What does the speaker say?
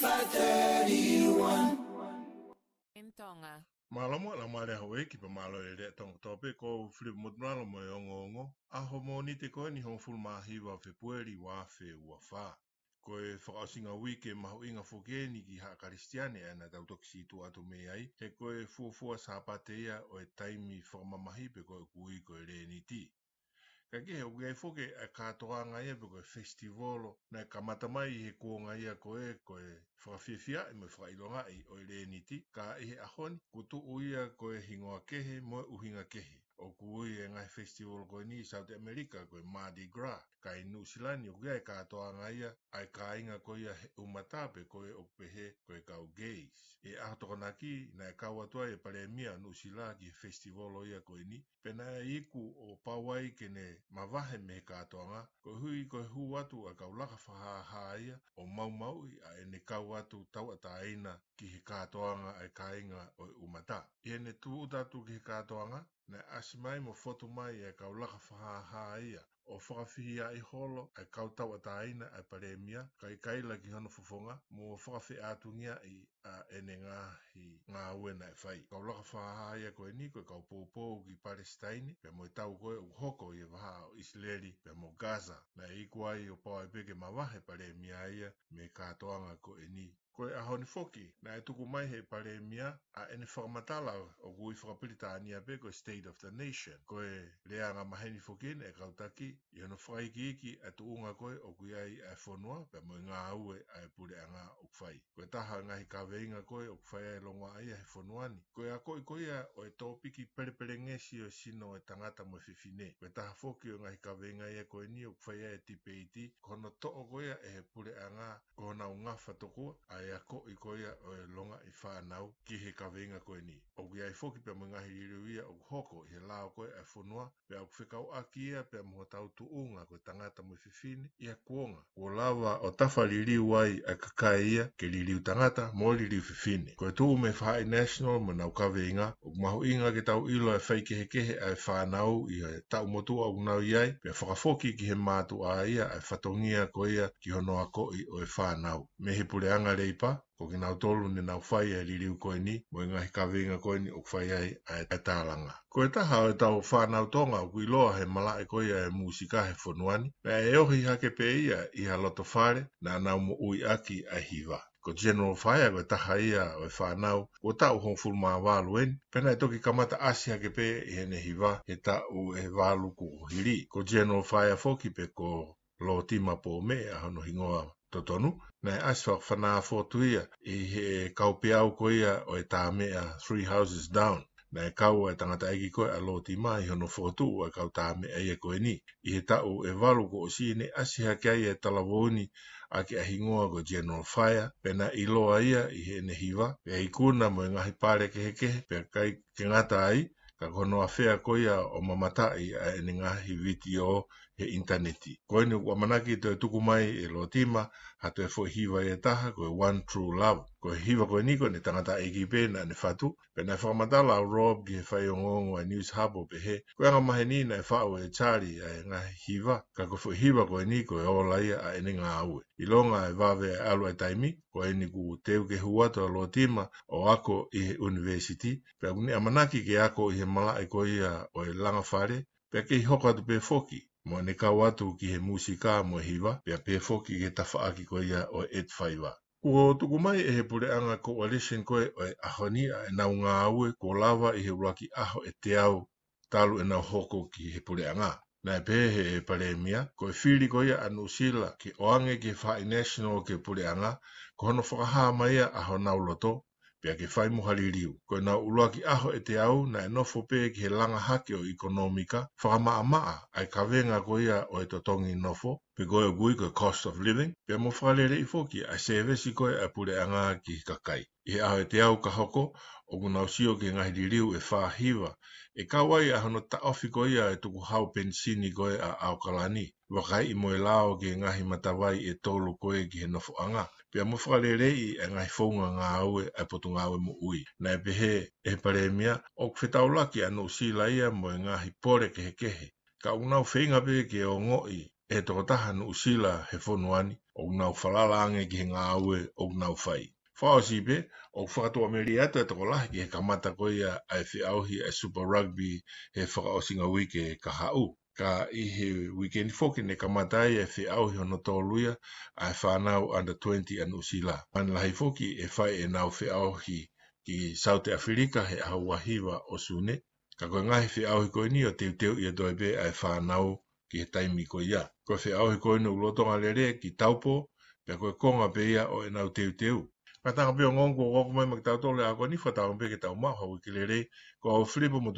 531 Tonga Malamo la mare hawe ki pa malo e le tong tope ko flip mot malo mo yo e ngongo a ho mo ni te ko ni ho ful ma hi wa fe pueri wa fe wa fa ko e fa singa wiki ma ho inga fo ke ni ki ha kristiane ana da to ksi tu atu me ai e ko e fu fu sa pa o e taimi forma ma mahi pe ko ku i ko le ni ti Ka ke heo kia ifoke a katoa ngā ia pe koe festivalo na ka matamai he kua nga ia koe koe whakawhiawhia e mo whakailonga i oi reeniti ka ihe ahoni kutu uia koe hingoa kehe mo uhinga kehe o kuui e ngai festival ko ni South America ko Mardi Gras ka i New Zealand o gai ka toa ngai ai ka inga ko ia umatape ko e okpehe ko e kau gays. E ahto kona ki na e kau atua e pale mia New Zealand ki festival o ia ko ni pena e iku o pawai kene mavahe me ka toa nga ko hui ko hu atu a kau laka faha haia o mau mau i a ene kau atu tau ata aina ki he katoanga ai kainga o umata. Iene tu utatu ki he katoanga, na asi mai mo fotu mai e kau laka whahaha O whakawhihi a i holo, e kau a taina e paremia, kai kai la ki hono fufonga, mo whakawhi atungia i a ene ngā hi ngā uena e whai. Kau laka whahaha ia koe ni, koe kau ki Palestine, pe mo tau koe u hoko i e Israeli pe mo Gaza na iku ai o pau e peke mawahe pare mia ia me katoanga ko e ni. Ko e ahoni foki na e tuku mai he pare mia a ene whakamatala o gui whakapirita ani a State of the Nation. Ko e leanga maheni foki e kautaki i hono whaiki iki e tu unga koe o gui ai e whonua pe mo ngā aue a e pule anga o kwhai. Ko e taha ngahi kaweinga koe o kwhai e longa ai e whonua ni. Ko e a koe koe o e tōpiki perepere ngesi sino e tangata mo fifine. Ko e taha foki o ngahi tahi ka venga ia koe ni o kwhaia e ti peiti, kona to'o koea e pure pule a ngā, kona o ngā whatokua, a ea ko i koea o e longa i whānau ki he ka koe ni. O ki ai foki pia mga hiri riu ia o hoko i he lao koe e whunua, pia o kwhikau a ki ia pia mga tau tu unga koe tangata mui fifini i a kuonga. O lawa o tafa li riu ai a kakai ia ke li riu tangata mo li riu fifini. Koe tu ume whae national mo nau ka venga, o maho inga ke tau ilo e whaikehekehe a e whānau i e tau motu o nau ia ai, pe whakafoki ki he mātu a ia ai whatongia ko ia ki honoa ko i o e whānau. Me he pule anga reipa, ko ki nau tolu ni nau whai e ririu koe ni, mo i ngahi kawinga koe ni o whai ai a e tālanga. Ko e taha o e tau whānau tonga o kui loa he mala e koe e mūsika he whonuani, pe e ohi hake pe ia i ha loto whare na nau mo ui aki a hiwa ko General Fire ko taha ia o e whanau, ko tau hong fulu maa walu en, pena e toki kamata asia ke pe i hene hiwa he tau e walu ko hiri. Ko General Fire foki pe ko lo tima po me a hono hingoa totonu, na e aswa whanau fotu ia i he kaupiau ko ia o e tā mea Three Houses Down na e kau e tangata eki koe a loti mai hono fotu e kau tāme e e koe ni. I he tau e walu ko o sine asiha ke ai e talavoni a ke ahingoa ko General Fire, pena i loa ia i he nehiwa, pe i kuna mo e ngahi pare ke heke, pe kai ke ngata ai, ka kono a fea koia o mamata i a e ni ngahi viti o he interneti. Ko ene ua manaki i tue tuku mai e loa tima, ha te fo hiwa e taha koe One True Love. Ko e hiwa koe niko ne tangata eki pē na ne fatu. Pe nai whakamatala au Rob ki he whai o ngongo ai e News Hub o pe he. Ko e ngamahe ni nai whao e Charlie ai e ngā hiwa. Ka ko fo ko koe niko e olaia a ene ngā aue. I longa e vave e alu ai e taimi. Ko e ni ku teu ke huato a loa tima o ako i he university. Pe a manaki ke ako i he mala e koe ia o e langa whare. Pe a ke hoko atu pe foki. Mo ne kau atu ki he musika mo hiva, pia pe foki ke tafaaki ko ya o et faiva. Ua o tuku mai e he pure anga coalition koe o e ahoni a e nau ngā aue ko lava i he uraki aho e te au talu e nau hoko ki he pure anga. Na e pe he e pare mia, ko e whiri ko ia anu sila ke oange ke whae national ke pure anga, ko hono whakaha mai a aho nau loto pia ke whai muhaririu. Koe nā ulua ki aho e te au na e nofo pē ki he langa hake o ekonomika, whakamaa maa ai kawenga koe ia o e totongi nofo, pe koe gui ka cost of living, pe mo whalere i fōki a sevesi koe a pure anga ki kakai. I e ahoe te au ka hoko, o kuna usio ke ngahi di e wha hiwa, e kawai a hano ta ofi koe a e tuku hau pensini koe a kalani, wakai i moe lao ki ngahi matawai e tolu koe ki he nofo anga. Pe mo whalere i e ngahi fōnga ngā aue a potu ngā aue mo ui. Na e pehe e pare mea, o kwhetau laki anu si laia mo e ngahi pore ke he Ka unau whenga pe ke o ngoi e toko taha nu usila he fonu ani, o ngau falala ange ki he ngāwe o ngau fai. Whao si pe, o whakatoa meri atu e toko lahi ki he kamata koia a e whi auhi a Super Rugby he whakao singa wike ka hau. Ka i he weekend foki ne kamata i e whi auhi hono tō luia a whanau under 20 an usila. Man lahi foki e whai e nau whi auhi ki Saute Afrika he ahu wahiwa o Ka koe ngahi whi auhi koe ni o teuteu i a doi pe a e whanau 20 ki e taimi ko ia. Ko e whea ohe koe nuk lotonga lere ki taupo, pe koe konga pe ia o enau teu teu. Ka tanga pio ngongko o koko mai makitau tole a koe ni whatau mpe ki tau maho ki lere, ko au flipo mo